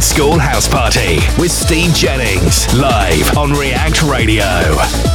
old school house party with Steve Jennings, live on React Radio.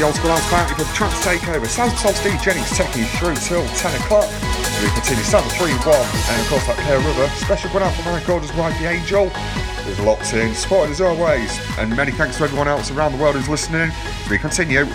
The Old School House Party for the Trance Takeover. Sounds of Steve Jennings taking you through till 10 o'clock. We continue Sound 3 1, and of course, that pair Rubber. Special going out for my Gordon's wife, the Angel, who's locked in, supported as always. And many thanks to everyone else around the world who's listening. we continue.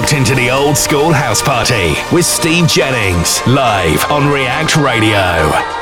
Locked into the old school house party with Steve Jennings, live on React Radio.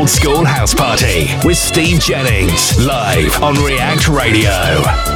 Old school house party with Steve Jennings, live on React Radio.